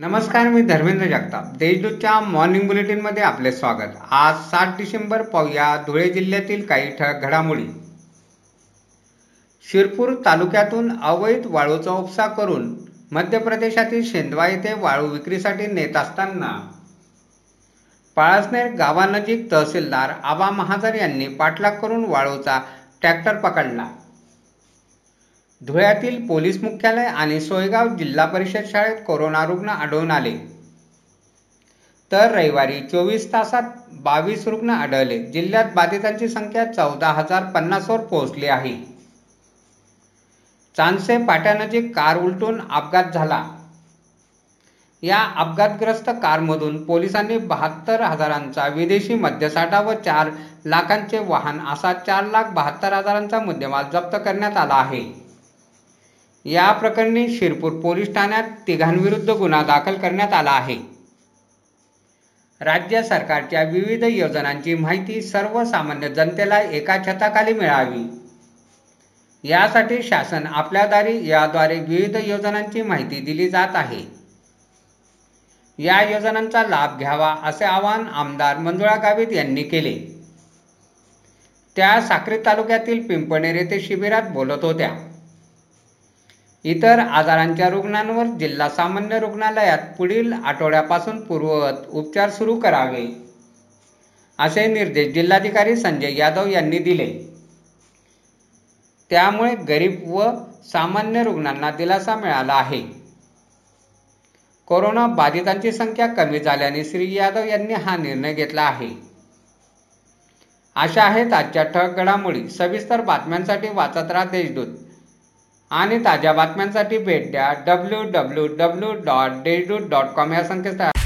नमस्कार मी धर्मेंद्र जगताप. देशदूतच्या मॉर्निंग बुलेटिनमध्ये आपले स्वागत. आज सात डिसेंबर पाहूया धुळे जिल्ह्यातील काही ठळक घडामोडी. शिरपूर तालुक्यातून अवैध वाळूचा उपसा करून मध्य प्रदेशातील शेंदवा येथे वाळू विक्रीसाठी नेत असताना पाळसनेर गावानजीक तहसीलदार आबा महाजर यांनी पाठलाग करून वाळूचा ट्रॅक्टर पकडला. धुळ्यातील पोलीस मुख्यालय आणि सोयगाव जिल्हा परिषद शाळेत कोरोना रुग्ण आढळून आले. तर रविवारी चोवीस तासात बावीस रुग्ण आढळले. जिल्ह्यात बाधितांची संख्या चौदा हजार पन्नासवर पोहोचली आहे. चांदसे पाट्यानजीक कार उलटून अपघात झाला. या अपघातग्रस्त कारमधून पोलिसांनी बहात्तर हजारांचा विदेशी मद्यसाठा व चार लाखांचे वाहन असा चार लाख बहात्तर हजारांचा मुद्देमाल जप्त करण्यात आला आहे. या प्रकरणी शिरपूर पोलीस ठाण्यात तिघांविरुद्ध गुन्हा दाखल करण्यात आला आहे. राज्य सरकारच्या विविध योजनांची माहिती सर्वसामान्य जनतेला एका छताखाली मिळावी. यासाठी शासन आपल्या दारी याद्वारे विविध योजनांची माहिती दिली जात आहे. या योजनांचा लाभ घ्यावा असे आवाहन आमदार मंजुळा गावित यांनी केले. त्या साक्री तालुक्यातील पिंपणेर येथे शिबिरात बोलत होत्या. इतर आजारांच्या रुग्णांवर जिल्हा सामान्य रुग्णालयात पुढील आठवड्यापासून पूर्ववत उपचार सुरू करावे असे निर्देश जिल्हाधिकारी संजय यादव यांनी दिले. त्यामुळे गरीब व सामान्य रुग्णांना दिलासा मिळाला आहे. कोरोना बाधितांची संख्या कमी झाल्याने श्री यादव यांनी हा निर्णय घेतला आहे. अशा आहेत आजच्या ठळक घडामोडी सविस्तर बातम्यांसाठी वाचत राहा देशदूत. आणि ताज्या बातम्यांसाठी भेट द्या W W W dot dedu dot com या संकेतस्थळाला